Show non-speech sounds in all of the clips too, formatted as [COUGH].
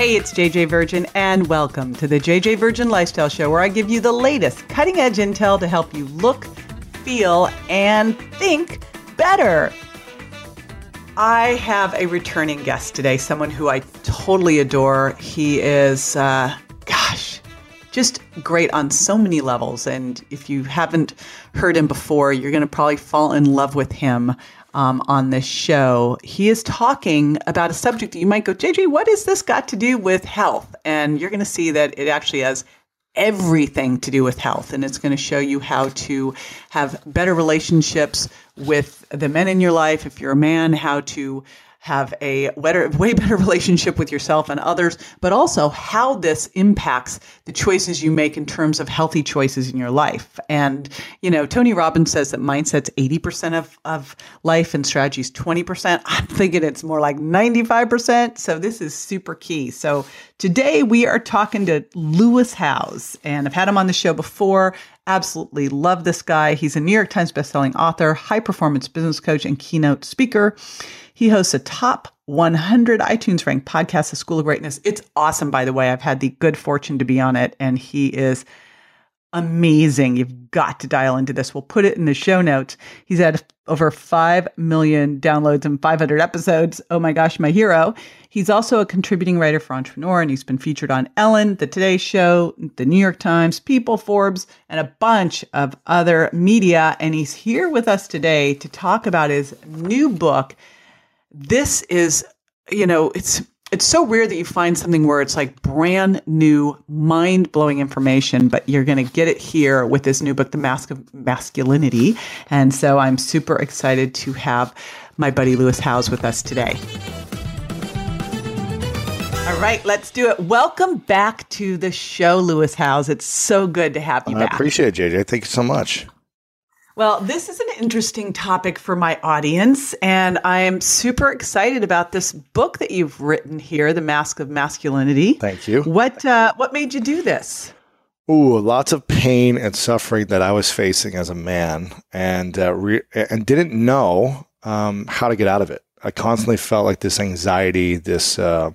Hey, it's JJ Virgin, and welcome to the JJ Virgin Lifestyle Show, where I give you the latest cutting edge intel to help you look, feel, and think better. I have a returning guest today, someone who I totally adore. He is, uh, gosh, just great on so many levels. And if you haven't heard him before, you're going to probably fall in love with him um, on this show. He is talking about a subject that you might go, JJ, what has this got to do with health? And you're going to see that it actually has everything to do with health. And it's going to show you how to have better relationships with the men in your life. If you're a man, how to have a better, way better relationship with yourself and others, but also how this impacts the choices you make in terms of healthy choices in your life. And, you know, Tony Robbins says that mindset's 80% of, of life and strategy's 20%. [LAUGHS] I'm thinking it's more like 95%. So this is super key. So today we are talking to Lewis Howes, and I've had him on the show before absolutely love this guy. He's a New York Times bestselling author, high performance business coach, and keynote speaker. He hosts a top 100 iTunes ranked podcast, The School of Greatness. It's awesome, by the way. I've had the good fortune to be on it, and he is amazing. You've got to dial into this. We'll put it in the show notes. He's had over 5 million downloads and 500 episodes. Oh my gosh, my hero. He's also a contributing writer for Entrepreneur, and he's been featured on Ellen, The Today Show, The New York Times, People, Forbes, and a bunch of other media. And he's here with us today to talk about his new book this is, you know, it's it's so weird that you find something where it's like brand new, mind blowing information, but you're going to get it here with this new book, The Mask of Masculinity. And so I'm super excited to have my buddy Lewis Howes with us today. All right, let's do it. Welcome back to the show, Lewis Howes. It's so good to have you I back. I appreciate it, JJ. Thank you so much. Well, this is an interesting topic for my audience, and I am super excited about this book that you've written here, "The Mask of Masculinity." Thank you. What uh, what made you do this? Ooh, lots of pain and suffering that I was facing as a man, and uh, re- and didn't know um, how to get out of it. I constantly felt like this anxiety, this uh,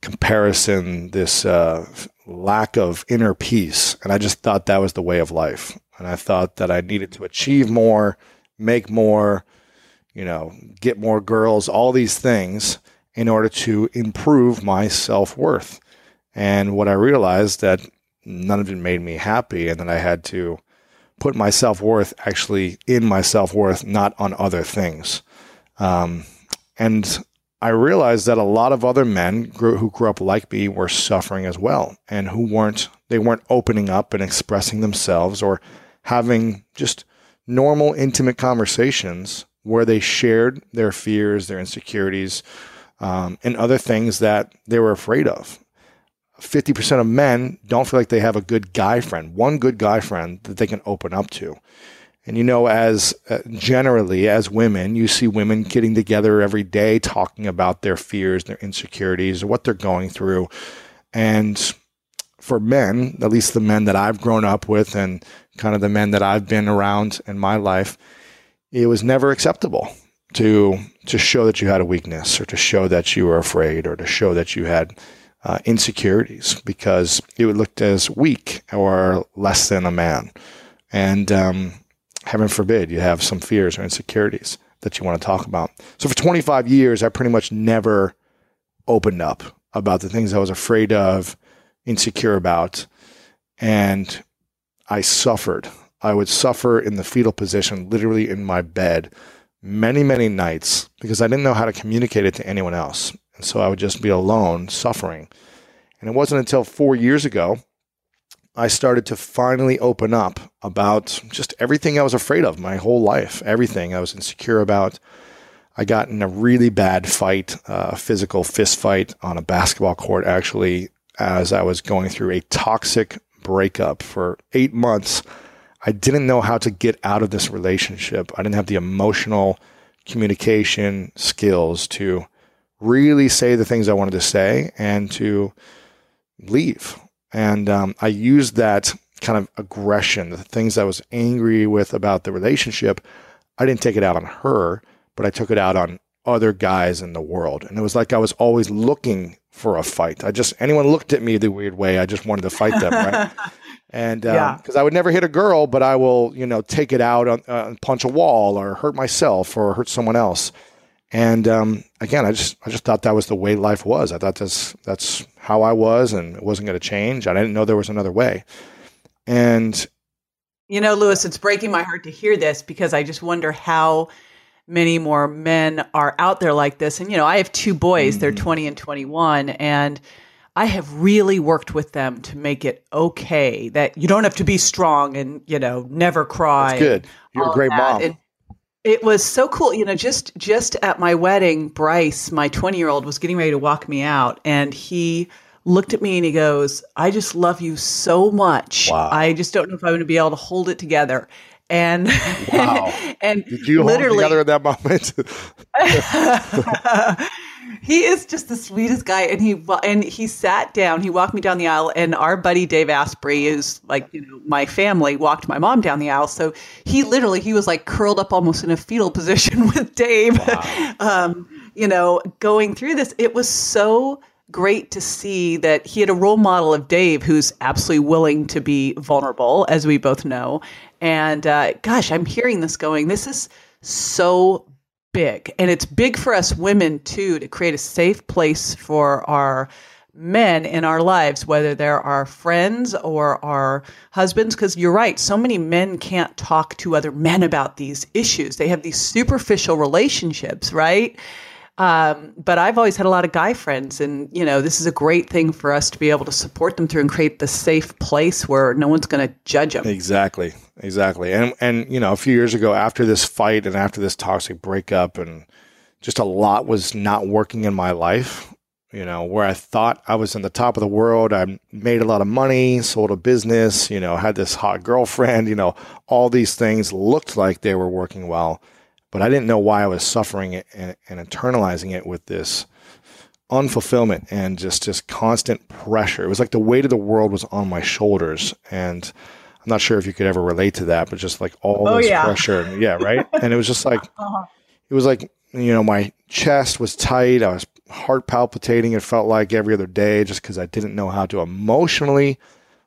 comparison, this uh, lack of inner peace, and I just thought that was the way of life. And I thought that I needed to achieve more, make more, you know, get more girls, all these things in order to improve my self worth. And what I realized that none of it made me happy, and that I had to put my self worth actually in my self worth, not on other things. Um, and I realized that a lot of other men grew, who grew up like me were suffering as well, and who weren't they weren't opening up and expressing themselves or having just normal, intimate conversations where they shared their fears, their insecurities, um, and other things that they were afraid of. 50% of men don't feel like they have a good guy friend, one good guy friend that they can open up to. And you know, as uh, generally as women, you see women getting together every day talking about their fears, their insecurities, what they're going through. And for men, at least the men that I've grown up with and kind of the men that I've been around in my life, it was never acceptable to to show that you had a weakness or to show that you were afraid or to show that you had uh, insecurities because it looked as weak or less than a man. And um, heaven forbid you have some fears or insecurities that you want to talk about. So for 25 years, I pretty much never opened up about the things I was afraid of, insecure about. And I suffered. I would suffer in the fetal position, literally in my bed, many, many nights because I didn't know how to communicate it to anyone else. And so I would just be alone suffering. And it wasn't until four years ago I started to finally open up about just everything I was afraid of my whole life, everything I was insecure about. I got in a really bad fight, a physical fist fight on a basketball court, actually, as I was going through a toxic breakup for eight months. I didn't know how to get out of this relationship. I didn't have the emotional communication skills to really say the things I wanted to say and to leave. And um, I used that kind of aggression, the things I was angry with about the relationship. I didn't take it out on her, but I took it out on other guys in the world. And it was like I was always looking for a fight. I just anyone looked at me the weird way, I just wanted to fight them, right? [LAUGHS] and because um, I would never hit a girl, but I will, you know, take it out on uh, punch a wall or hurt myself or hurt someone else. And um, again, I just I just thought that was the way life was. I thought that's that's how I was, and it wasn't going to change. I didn't know there was another way. And you know, Lewis, it's breaking my heart to hear this because I just wonder how many more men are out there like this. And, you know, I have two boys, mm-hmm. they're 20 and 21, and I have really worked with them to make it okay that you don't have to be strong and, you know, never cry. That's good. You're a great mom. And it was so cool. You know, just just at my wedding, Bryce, my 20 year old, was getting ready to walk me out and he looked at me and he goes, I just love you so much. Wow. I just don't know if I'm going to be able to hold it together and wow. [LAUGHS] and did you literally, hold together at that moment? [LAUGHS] he is just the sweetest guy, and he and he sat down. He walked me down the aisle, and our buddy Dave Asprey is like you know my family walked my mom down the aisle. So he literally he was like curled up almost in a fetal [LAUGHS] position with Dave. Wow. um, you know, going through this, it was so great to see that he had a role model of Dave who's absolutely willing to be vulnerable, as we both know. And uh, gosh, I'm hearing this going, this is so big. And it's big for us women too to create a safe place for our men in our lives, whether they're our friends or our husbands. Because you're right, so many men can't talk to other men about these issues. They have these superficial relationships, right? Um, but I've always had a lot of guy friends, and you know, this is a great thing for us to be able to support them through and create the safe place where no one's going to judge them. Exactly, exactly. And and you know, a few years ago, after this fight and after this toxic breakup, and just a lot was not working in my life. You know, where I thought I was in the top of the world, I made a lot of money, sold a business, you know, had this hot girlfriend, you know, all these things looked like they were working well but I didn't know why I was suffering it and, and internalizing it with this unfulfillment and just just constant pressure. It was like the weight of the world was on my shoulders, and I'm not sure if you could ever relate to that, but just like all oh, this yeah. pressure, yeah, right. [LAUGHS] and it was just like uh-huh. it was like you know my chest was tight, I was heart palpitating. It felt like every other day, just because I didn't know how to emotionally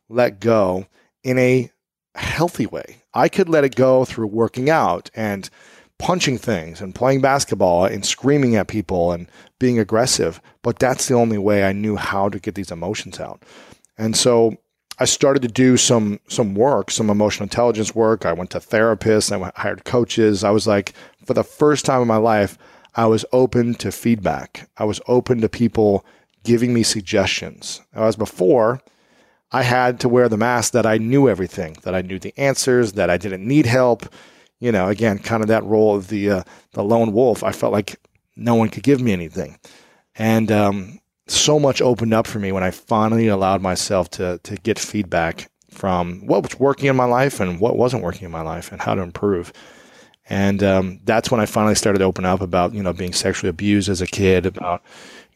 let go in a healthy way. I could let it go through working out and punching things and playing basketball and screaming at people and being aggressive. But that's the only way I knew how to get these emotions out. And so I started to do some some work, some emotional intelligence work. I went to therapists, I hired coaches. I was like, for the first time in my life, I was open to feedback. I was open to people giving me suggestions. As before, I had to wear the mask that I knew everything, that I knew the answers, that I didn't need help, you know, again, kind of that role of the uh, the lone wolf. I felt like no one could give me anything, and um, so much opened up for me when I finally allowed myself to to get feedback from what was working in my life and what wasn't working in my life and how to improve. And um, that's when I finally started to open up about you know being sexually abused as a kid. About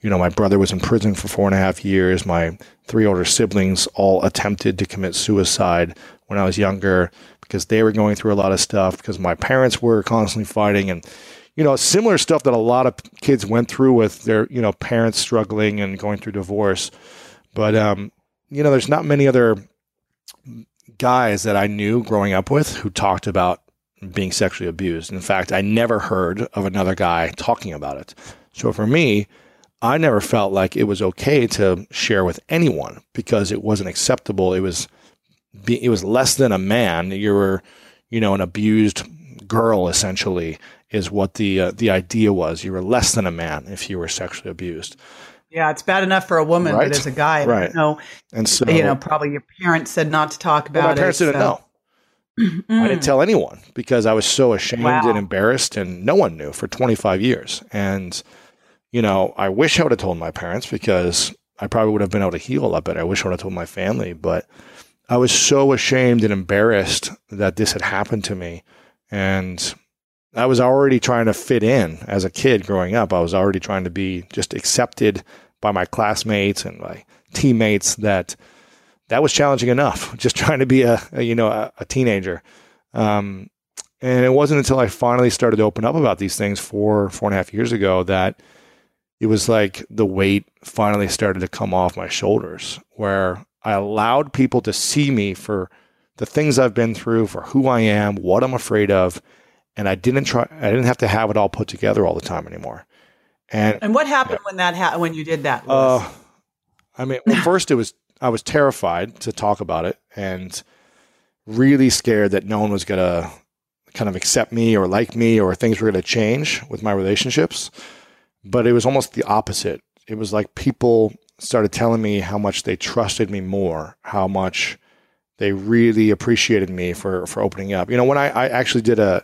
you know my brother was in prison for four and a half years. My three older siblings all attempted to commit suicide when I was younger because they were going through a lot of stuff because my parents were constantly fighting and you know similar stuff that a lot of kids went through with their you know parents struggling and going through divorce. But um you know there's not many other guys that I knew growing up with who talked about being sexually abused. In fact I never heard of another guy talking about it. So for me I never felt like it was okay to share with anyone because it wasn't acceptable. It was it was less than a man. You were, you know, an abused girl essentially is what the uh, the idea was. You were less than a man if you were sexually abused. Yeah, it's bad enough for a woman, right? but as a guy, right? No, and so you know, probably your parents said not to talk about well, my parents it, didn't so. know. [CLEARS THROAT] I didn't tell anyone because I was so ashamed wow. and embarrassed, and no one knew for 25 years. And you know, I wish I would have told my parents because I probably would have been able to heal a lot better. I wish I would have told my family, but I was so ashamed and embarrassed that this had happened to me. And I was already trying to fit in as a kid growing up. I was already trying to be just accepted by my classmates and my teammates that that was challenging enough [LAUGHS] just trying to be a, a you know a, a teenager um, and it wasn't until i finally started to open up about these things four four and a half years ago that it was like the weight finally started to come off my shoulders where I allowed people to see me for the things I've been through, for who I am, what I'm afraid of, and I didn't try I didn't have to have it all put together all the time anymore. And And what happened when that ha- when you did that? uh, I mean, well, [LAUGHS] first it was I was terrified to talk about it and really scared that no one was going to kind of accept me or like me or things were going to change with my relationships. But it was almost the opposite. It was like people started telling me how much they trusted me more, how much they really appreciated me for for opening up. You know, when I, I actually did a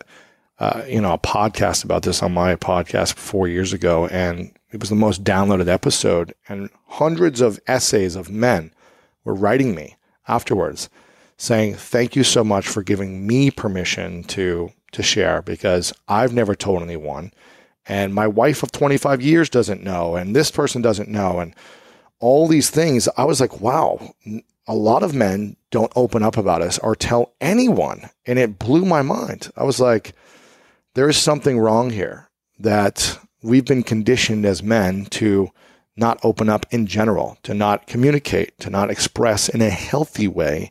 uh, you know a podcast about this on my podcast four years ago, and it was the most downloaded episode, and hundreds of essays of men were writing me afterwards saying thank you so much for giving me permission to to share because I've never told anyone and my wife of 25 years doesn't know and this person doesn't know and all these things. I was like wow a lot of men don't open up about us or tell anyone and it blew my mind. I was like there is something wrong here that we've been conditioned as men to not open up in general to not communicate to not express in a healthy way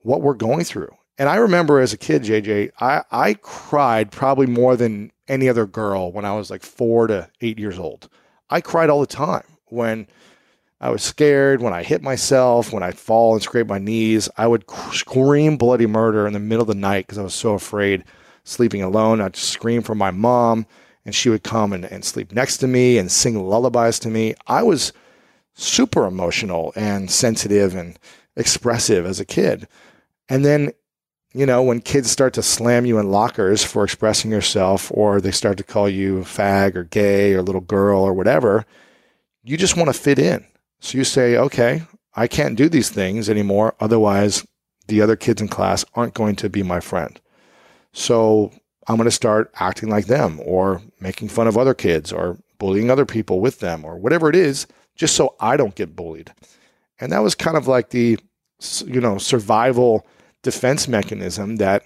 what we're going through. And I remember as a kid, JJ, I, I cried probably more than any other girl when I was like four to eight years old. I cried all the time when I was scared, when I hit myself, when I'd fall and scrape my knees. I would scream bloody murder in the middle of the night because I was so afraid sleeping alone. I'd scream for my mom, and she would come and, and sleep next to me and sing lullabies to me. I was super emotional and sensitive and expressive as a kid. And then, you know, when kids start to slam you in lockers for expressing yourself, or they start to call you fag or gay or little girl or whatever, you just want to fit in. So you say, okay, I can't do these things anymore. Otherwise, the other kids in class aren't going to be my friend. So I'm going to start acting like them or making fun of other kids or bullying other people with them or whatever it is, just so I don't get bullied. And that was kind of like the, you know, survival defense mechanism that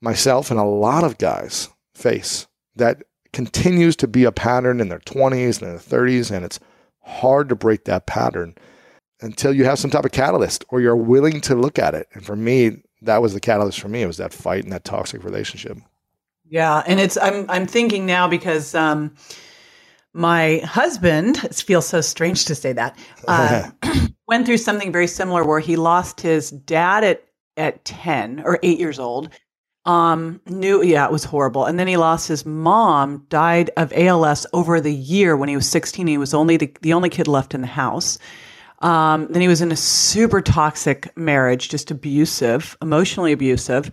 myself and a lot of guys face that continues to be a pattern in their 20s and their 30s. And it's hard to break that pattern until you have some type of catalyst or you're willing to look at it. And for me, that was the catalyst for me. It was that fight and that toxic relationship. Yeah, and it's I'm I'm thinking now because um, my husband it feels so strange to say that uh, [LAUGHS] went through something very similar where he lost his dad at at 10 or 8 years old um knew yeah it was horrible and then he lost his mom died of ALS over the year when he was 16 he was only the, the only kid left in the house um then he was in a super toxic marriage just abusive emotionally abusive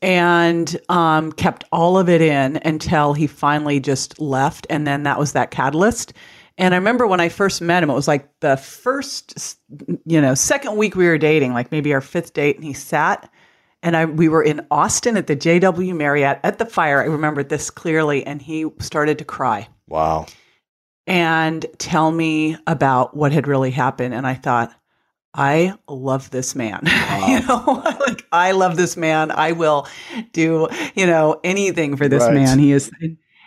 and um, kept all of it in until he finally just left. And then that was that catalyst. And I remember when I first met him, it was like the first, you know, second week we were dating, like maybe our fifth date. And he sat and I, we were in Austin at the JW Marriott at the fire. I remember this clearly. And he started to cry. Wow. And tell me about what had really happened. And I thought, I love this man. [LAUGHS] Wow. you know, [LAUGHS] like I love this man. I will do, you know, anything for this right. man. He is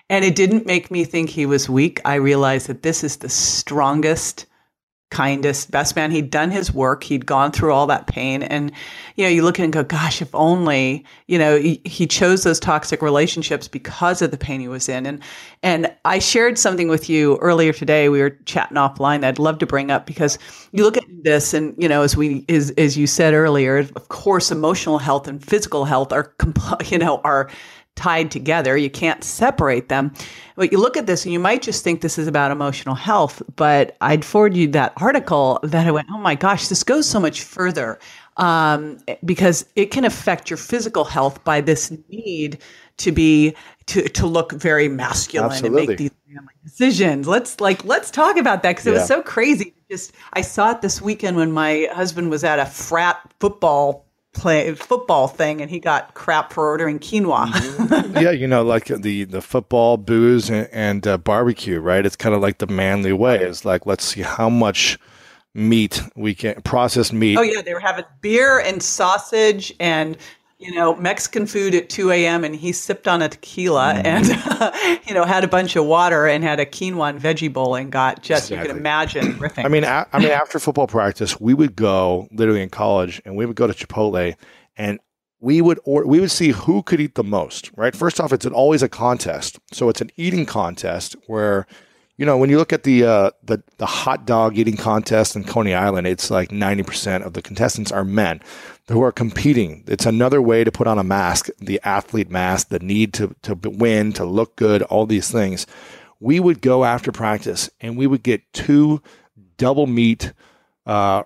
and it didn't make me think he was weak. I realized that this is the strongest kindest, best man. He'd done his work. He'd gone through all that pain. And, you know, you look at it and go, gosh, if only, you know, he, he, chose those toxic relationships because of the pain he was in. And, and I shared something with you earlier today. We were chatting offline I'd love to bring up because you look at this and, you know, as we, as, as you said earlier, of course, emotional health and physical health are, compl- [LAUGHS] you know, are, tied together. You can't separate them. But you look at this and you might just think this is about emotional health, but I'd forward you that article that I went, oh my gosh, this goes so much further um, because it can affect your physical health by this need to be to to look very masculine Absolutely. and make these family decisions. Let's like let's talk about that because it yeah. was so crazy. Just I saw it this weekend when my husband was at a frat football play football thing and he got crap for ordering quinoa. [LAUGHS] Yeah, you know, like the the football, booze, and, and uh, barbecue, right? It's kind of like the manly way. It's like let's see how much meat we can processed meat. Oh yeah, they were having beer and sausage and you know, Mexican food at 2 a.m. and he sipped on a tequila mm. and, uh, [LAUGHS] you know, had a bunch of water and had a quinoa and veggie bowl and got just, exactly. you can imagine [CLEARS THROAT] riffing. I mean, I, I mean, after football practice, we would go literally in college and we would go to Chipotle and we would or we would see who could eat the most, right? First off, it's an, always a contest. So it's an eating contest where you know, when you look at the uh, the the hot dog eating contest in Coney Island, it's like ninety percent of the contestants are men who are competing. It's another way to put on a mask, the athlete mask, the need to to win, to look good, all these things. We would go after practice and we would get two double meat uh,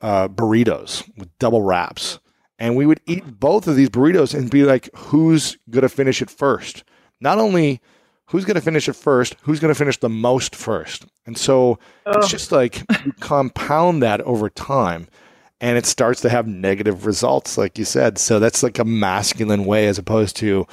uh, burritos with double wraps, and we would eat both of these burritos and be like, "Who's gonna finish it first? Not only who's going to finish it first, who's going to finish the most first. And so oh. it's just like you compound that over time and it starts to have negative results, like you said. So that's like a masculine way as opposed to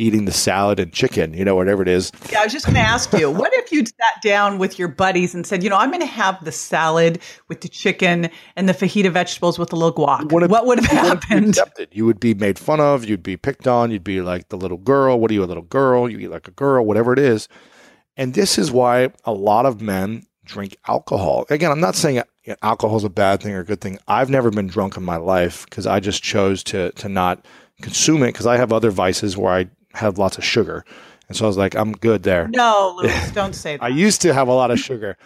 eating the salad and chicken, you know, whatever it is. Yeah, I was just going to ask you, what if you'd sat down with your buddies and said, you know, I'm going to have the salad with the chicken and the fajita vegetables with the little guac? What, what would have happened? You would be made fun of. You'd be picked on. You'd be like the little girl. What are you, a little girl? You eat like a girl, whatever it is. And this is why a lot of men drink alcohol. Again, I'm not saying alcohol is a bad thing or a good thing. I've never been drunk in my life because I just chose to to not consume it because I have other vices where I have lots of sugar. And so I was like, I'm good there. No, Lewis, [LAUGHS] don't say that. I used to have a lot of sugar.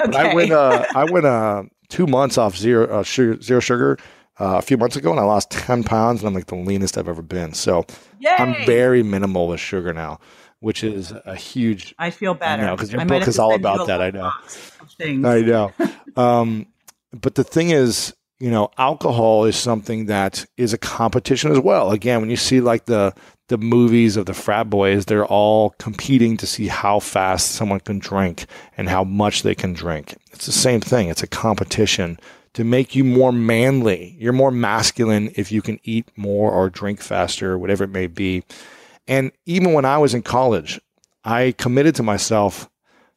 okay. I went, uh, I went uh, two months off zero, uh, sugar, zero sugar uh, a few months ago and I lost 10 pounds and I'm like the leanest I've ever been. So Yay! I'm very minimal with sugar now, which is a huge. I feel better. because your I book is all about that. I know. I know. um, but the thing is, you know, alcohol is something that is a competition as well. Again, when you see like the the movies of the frat boys, they're all competing to see how fast someone can drink and how much they can drink. It's the same thing. It's a competition to make you more manly. You're more masculine if you can eat more or drink faster, whatever it may be. And even when I was in college, I committed to myself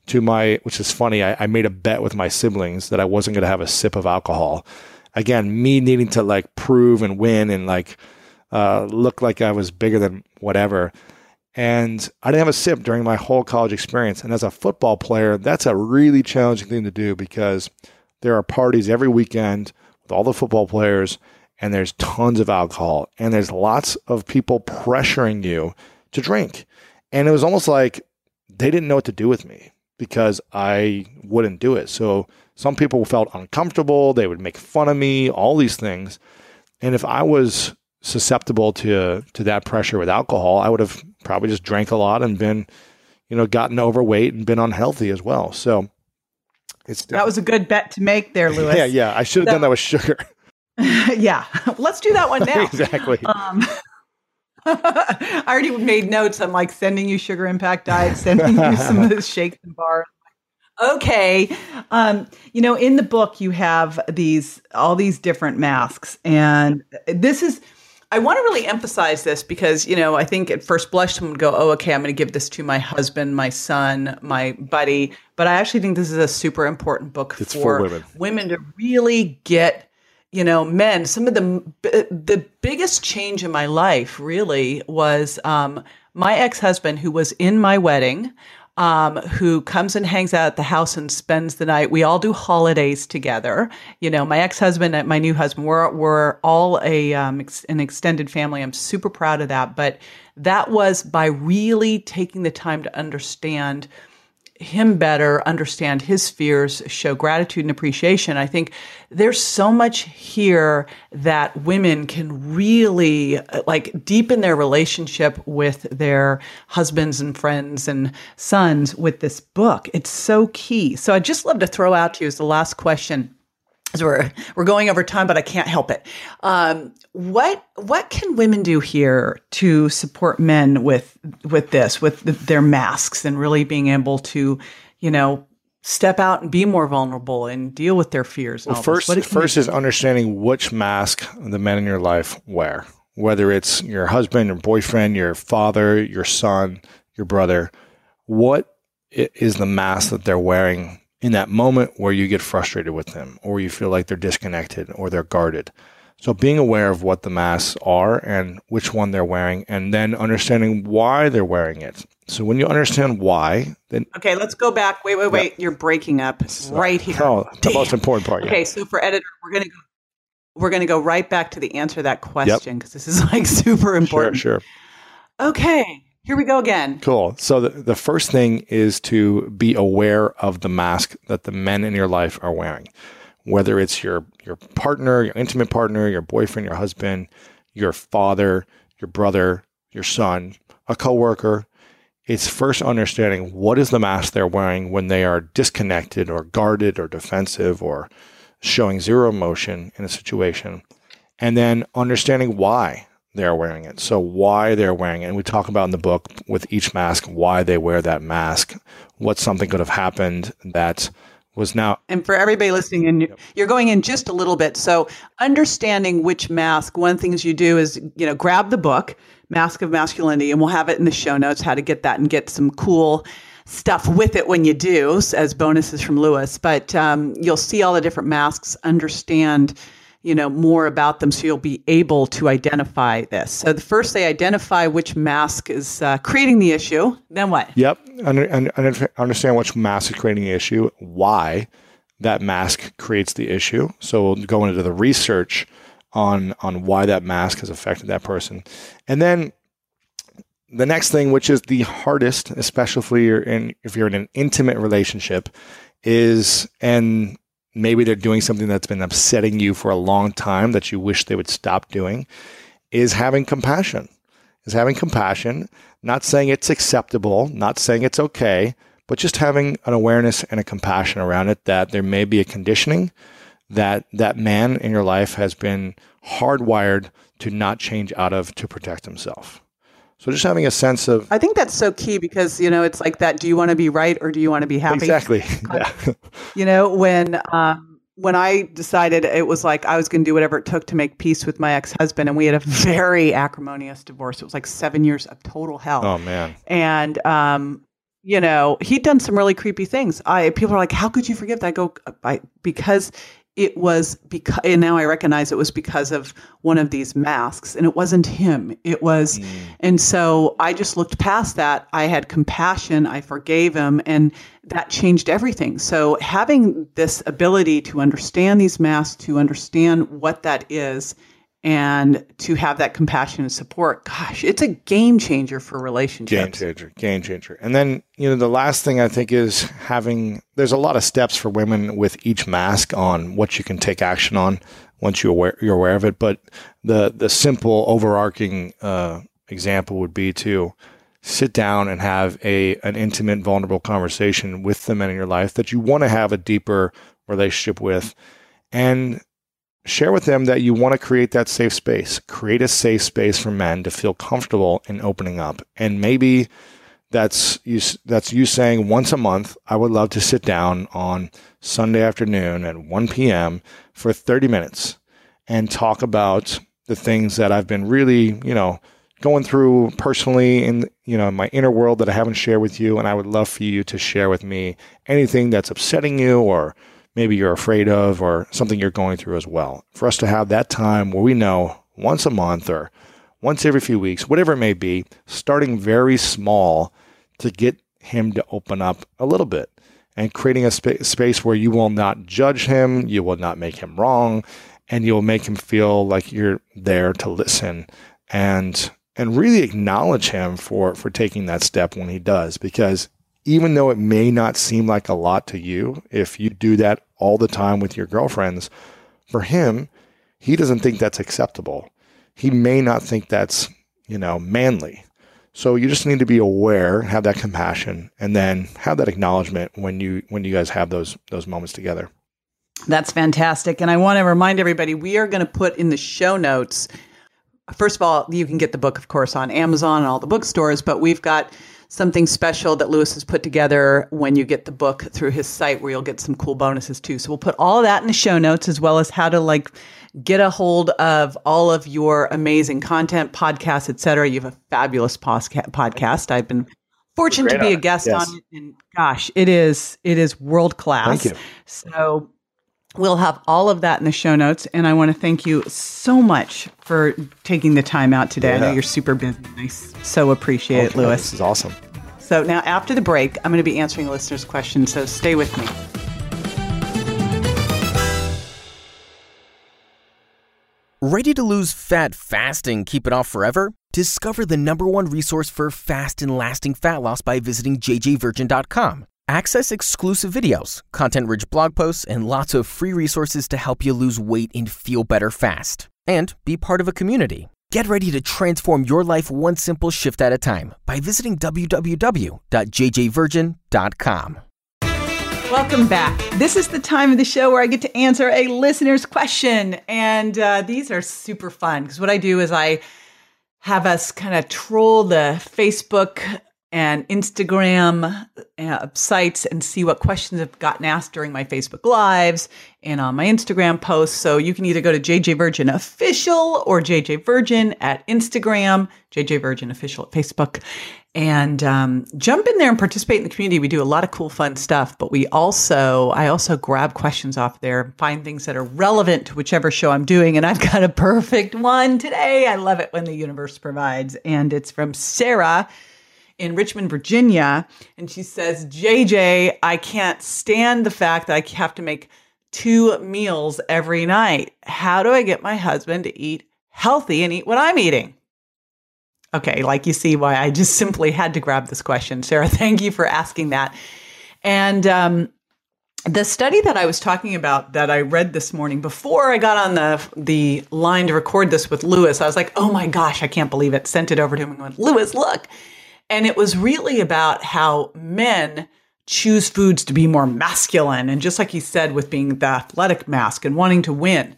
to my, which is funny, I, I made a bet with my siblings that I wasn't going to have a sip of alcohol. Again, me needing to like prove and win and like, uh, looked like I was bigger than whatever. And I didn't have a sip during my whole college experience. And as a football player, that's a really challenging thing to do because there are parties every weekend with all the football players, and there's tons of alcohol, and there's lots of people pressuring you to drink. And it was almost like they didn't know what to do with me because I wouldn't do it. So some people felt uncomfortable. They would make fun of me, all these things. And if I was susceptible to to that pressure with alcohol, I would have probably just drank a lot and been, you know, gotten overweight and been unhealthy as well. So it's that was a good bet to make there, Lewis. [LAUGHS] yeah, yeah. I should have done that with sugar. [LAUGHS] [LAUGHS] yeah, let's do that one now. exactly. Um, I already made notes. I'm like sending you sugar impact diet, sending you some of the shakes and bars. Okay. Um, you know, in the book you have these all these different masks, and this is I want to really emphasize this because, you know, I think at first blush, someone would go, oh, okay, I'm going to give this to my husband, my son, my buddy. But I actually think this is a super important book it's for, for women. women to really get, you know, men. Some of the, the biggest change in my life really was um, my ex husband, who was in my wedding um, who comes and hangs out at the house and spends the night. We all do holidays together. You know, my ex husband and my new husband, we're, we're all a um, ex- an extended family. I'm super proud of that. But that was by really taking the time to understand him better, understand his fears, show gratitude and appreciation. I think there's so much here that women can really uh, like deepen their relationship with their husbands and friends and sons with this book. It's so key. So I'd just love to throw out to you as the last question as we're we're going over time, but I can't help it. Um, what what can women do here to support men with with this, with the, their masks, and really being able to, you know, step out and be more vulnerable and deal with their fears? Well, first, first is understanding which mask the men in your life wear, whether it's your husband, your boyfriend, your father, your son, your brother. What is the mask that they're wearing in that moment where you get frustrated with them or you feel like they're disconnected or they're guarded. So being aware of what the masks are and which one they're wearing, and then understanding why they're wearing it. So when you understand why, then okay, let's go back. Wait, wait, wait. You're breaking up right here. Oh, the Damn. most important part. Okay, so for editor, we're gonna go. We're gonna go right back to the answer to that question because this is like [LAUGHS] super important. Sure, sure. Okay, here we go again. Cool. So the, the first thing is to be aware of the mask that the men in your life are wearing. Whether it's your your partner, your intimate partner, your boyfriend, your husband, your father, your brother, your son, a coworker, it's first understanding what is the mask they're wearing when they are disconnected or guarded or defensive or showing zero emotion in a situation. And then understanding why they're wearing it. So why they're wearing it. And we talk about in the book with each mask why they wear that mask, what something could have happened that was now and for everybody listening in you're going in just a little bit so understanding which mask one of the things you do is you know grab the book mask of masculinity and we'll have it in the show notes how to get that and get some cool stuff with it when you do as bonuses from lewis but um, you'll see all the different masks understand you know more about them so you'll be able to identify this. So the first they identify which mask is uh, creating the issue then what? Yep. Under, under, understand which mask is creating the issue why that mask creates the issue. So we'll go into the research on on why that mask has affected that person. And then the next thing which is the hardest especially if you're in if you're in an intimate relationship is and maybe they're doing something that's been upsetting you for a long time that you wish they would stop doing, is having compassion. Is having compassion, not saying it's acceptable, not saying it's okay, but just having an awareness and a compassion around it that there may be a conditioning that that man in your life has been hardwired to not change out of to protect himself. So just having a sense of I think that's so key because you know it's like that do you want to be right or do you want to be happy? Exactly. [LAUGHS] Yeah. You know when um, when I decided it was like I was going to do whatever it took to make peace with my ex-husband and we had a very acrimonious divorce. It was like 7 years of total hell. Oh man. And um you know, he'd done some really creepy things. I people are like, "How could you forgive that?" I go, I, because it was because and now i recognize it was because of one of these masks and it wasn't him it was mm. and so i just looked past that i had compassion i forgave him and that changed everything so having this ability to understand these masks to understand what that is and to have that compassion and support gosh it's a game changer for relationships. Game changer game changer. And then you know the last thing i think is having there's a lot of steps for women with each mask on what you can take action on once you're aware, you're aware of it. But the the simple overarching uh, example would be to sit down and have a an intimate vulnerable conversation with the men in your life that you want to have a deeper relationship with. And share with them that you want to create that safe space. Create a safe space for men to feel comfortable in opening up. And maybe that's you that's you saying once a month, I would love to sit down on Sunday afternoon at 1 p.m. for 30 minutes and talk about the things that I've been really, you know, going through personally in you know my inner world that I haven't shared with you and I would love for you to share with me anything that's upsetting you or maybe you're afraid of or something you're going through as well. For us to have that time where we know once a month or once every few weeks, whatever it may be, starting very small to get him to open up a little bit and creating a sp- space where you will not judge him, you will not make him wrong, and you'll make him feel like you're there to listen and and really acknowledge him for for taking that step when he does because even though it may not seem like a lot to you, if you do that all the time with your girlfriends, for him, he doesn't think that's acceptable. He may not think that's, you know, manly. So you just need to be aware, have that compassion, and then have that acknowledgement when you when you guys have those those moments together. That's fantastic. And I want to remind everybody we are going to put in the show notes. First of all, you can get the book, of course, on Amazon and all the bookstores, but we've got something special that Lewis has put together when you get the book through his site where you'll get some cool bonuses too. So we'll put all of that in the show notes as well as how to like get a hold of all of your amazing content, podcasts, etc. You have a fabulous podcast. I've been fortunate to be a guest yes. on it and gosh, it is it is world class. Thank you. So We'll have all of that in the show notes. And I want to thank you so much for taking the time out today. I know you're super busy. I s- so appreciate it, oh, Lewis. This is awesome. So now after the break, I'm going to be answering listeners' questions. So stay with me. Ready to lose fat fast and keep it off forever? Discover the number one resource for fast and lasting fat loss by visiting jjvirgin.com. Access exclusive videos, content rich blog posts, and lots of free resources to help you lose weight and feel better fast. And be part of a community. Get ready to transform your life one simple shift at a time by visiting www.jjvirgin.com. Welcome back. This is the time of the show where I get to answer a listener's question. And uh, these are super fun because what I do is I have us kind of troll the Facebook and Instagram uh, sites and see what questions have gotten asked during my Facebook Lives and on my Instagram posts. So you can either go to JJ Virgin Official or JJ Virgin at Instagram, JJ Virgin Official at Facebook, and um, jump in there and participate in the community. We do a lot of cool, fun stuff, but we also, I also grab questions off there, find things that are relevant to whichever show I'm doing. And I've [LAUGHS] got a perfect one today. I love it when the universe provides. And it's from Sarah in Richmond, Virginia. And she says, JJ, I can't stand the fact that I have to make two meals every night. How do I get my husband to eat healthy and eat what I'm eating? Okay, like you see why I just [LAUGHS] simply had to grab this question. Sarah, [LAUGHS] thank you for asking that. And um, the study that I was talking about that I read this morning before I got on the the line to record this with Lewis, I was like, "Oh my gosh, I can't believe it!" Sent it over to him and went, "Lewis, look!" And it was really about how men choose foods to be more masculine, and just like he said, with being the athletic mask and wanting to win.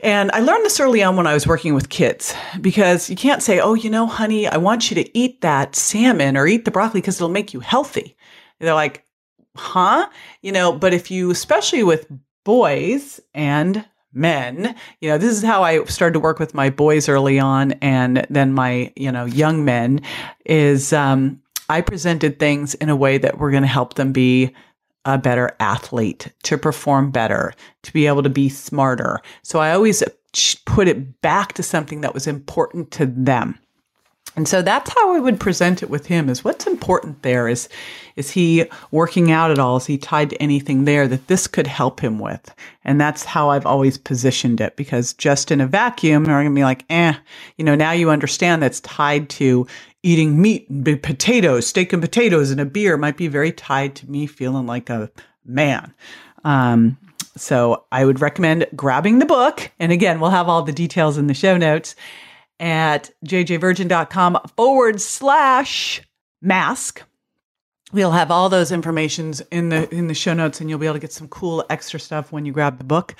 And I learned this early on when I was working with kids because you can't say, oh, you know, honey, I want you to eat that salmon or eat the broccoli because it'll make you healthy. They're like, huh? You know, but if you, especially with boys and men, you know, this is how I started to work with my boys early on and then my, you know, young men is um, I presented things in a way that were going to help them be a better athlete, to perform better, to be able to be smarter. So I always put it back to something that was important to them. And so that's how I would present it with him is what's important there is is he working out at all? Is he tied to anything there that this could help him with? And that's how I've always positioned it because just in a vacuum, they're gonna be like, eh, you know, now you understand that's tied to eating meat and potatoes, steak and potatoes and a beer might be very tied to me feeling like a man. Um, so I would recommend grabbing the book. And again, we'll have all the details in the show notes at jjvirgin.com forward slash mask. We'll have all those informations in the in the show notes, and you'll be able to get some cool extra stuff when you grab the book.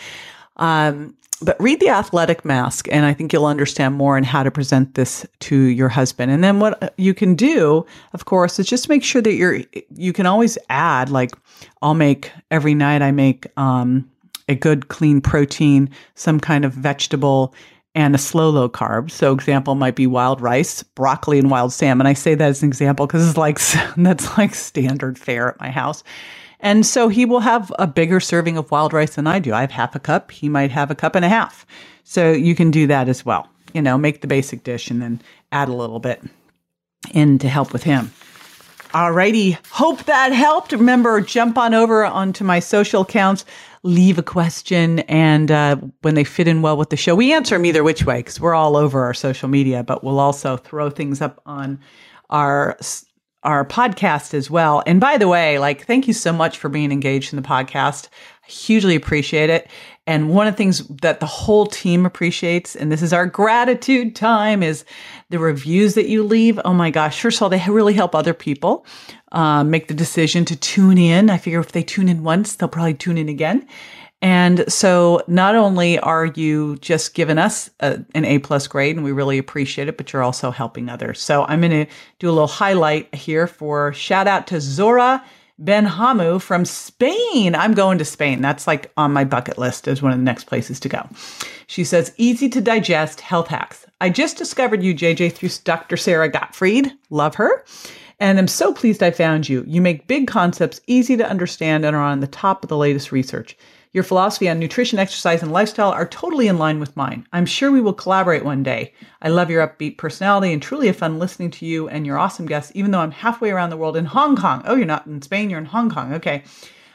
Um, but read the athletic mask, and I think you'll understand more on how to present this to your husband. And then what you can do, of course, is just make sure that you're. You can always add, like, I'll make every night. I make um, a good clean protein, some kind of vegetable, and a slow low carb. So example might be wild rice, broccoli, and wild salmon. I say that as an example because it's like [LAUGHS] that's like standard fare at my house. And so he will have a bigger serving of wild rice than I do. I have half a cup. He might have a cup and a half. So you can do that as well. You know, make the basic dish and then add a little bit in to help with him. Alrighty. Hope that helped. Remember, jump on over onto my social accounts, leave a question, and uh, when they fit in well with the show, we answer them either which way because we're all over our social media, but we'll also throw things up on our our podcast as well. And by the way, like, thank you so much for being engaged in the podcast. I hugely appreciate it. And one of the things that the whole team appreciates, and this is our gratitude time, is the reviews that you leave. Oh my gosh. First of all, they really help other people uh, make the decision to tune in. I figure if they tune in once, they'll probably tune in again. And so not only are you just giving us a, an A plus grade, and we really appreciate it, but you're also helping others. So I'm going to do a little highlight here for shout out to Zora Benhamu from Spain. I'm going to Spain. That's like on my bucket list as one of the next places to go. She says, easy to digest health hacks. I just discovered you, JJ, through Dr. Sara Gottfried. Love her. And I'm so pleased I found you. You make big concepts easy to understand and are on the top of the latest research. Your philosophy on nutrition, exercise, and lifestyle are totally in line with mine. I'm sure we will collaborate one day. I love your upbeat personality and truly a fun listening to you and your awesome guests, even though I'm halfway around the world in Hong Kong. Oh, you're not in Spain, you're in Hong Kong. Okay.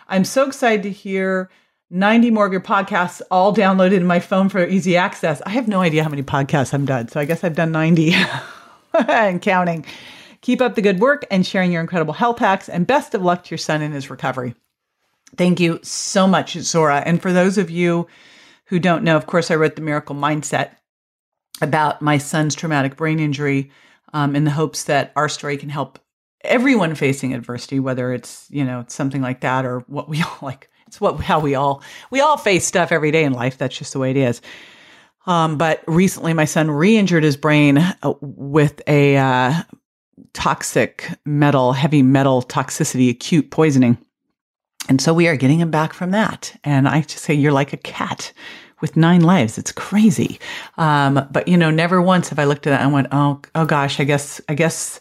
I'm so excited to hear 90 more of your podcasts all downloaded in my phone for easy access. I have no idea how many podcasts I've done, so I guess I've done 90 [LAUGHS] and counting. Keep up the good work and sharing your incredible health hacks, and best of luck to your son in his recovery. Thank you so much, Sara. And for those of you who don't know, of course, I wrote The Miracle Mindset about my son's traumatic brain injury um, in the hopes that our story can help everyone facing adversity, whether it's, you know, something like that or what we [LAUGHS] all like. It's what, how we all, we all face stuff every day in life. That's just the way it is. Um, but recently my son re-injured his brain uh, with a, uh, toxic metal, heavy metal toxicity, acute poisoning. And so we are getting him back from that. And I just say, you're like a cat with nine lives. It's crazy. Um, but you know, never once have I looked at that and went, oh, oh gosh, I guess, I guess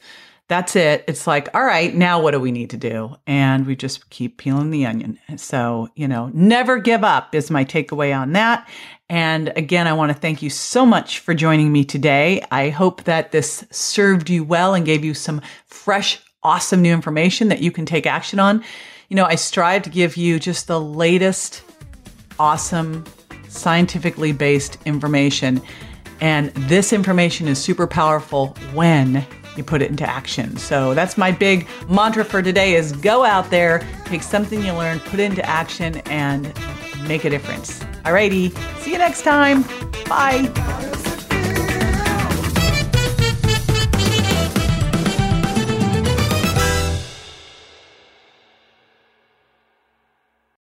that's it. It's like, all right, now what do we need to do? And we just keep peeling the onion. So, you know, never give up is my takeaway on that. And again, I want to thank you so much for joining me today. I hope that this served you well and gave you some fresh, awesome new information that you can take action on. You know, I strive to give you just the latest, awesome, scientifically based information. And this information is super powerful when you put it into action. So that's my big mantra for today is go out there, take something you learned, put it into action and make a difference. Alrighty, see you next time. Bye.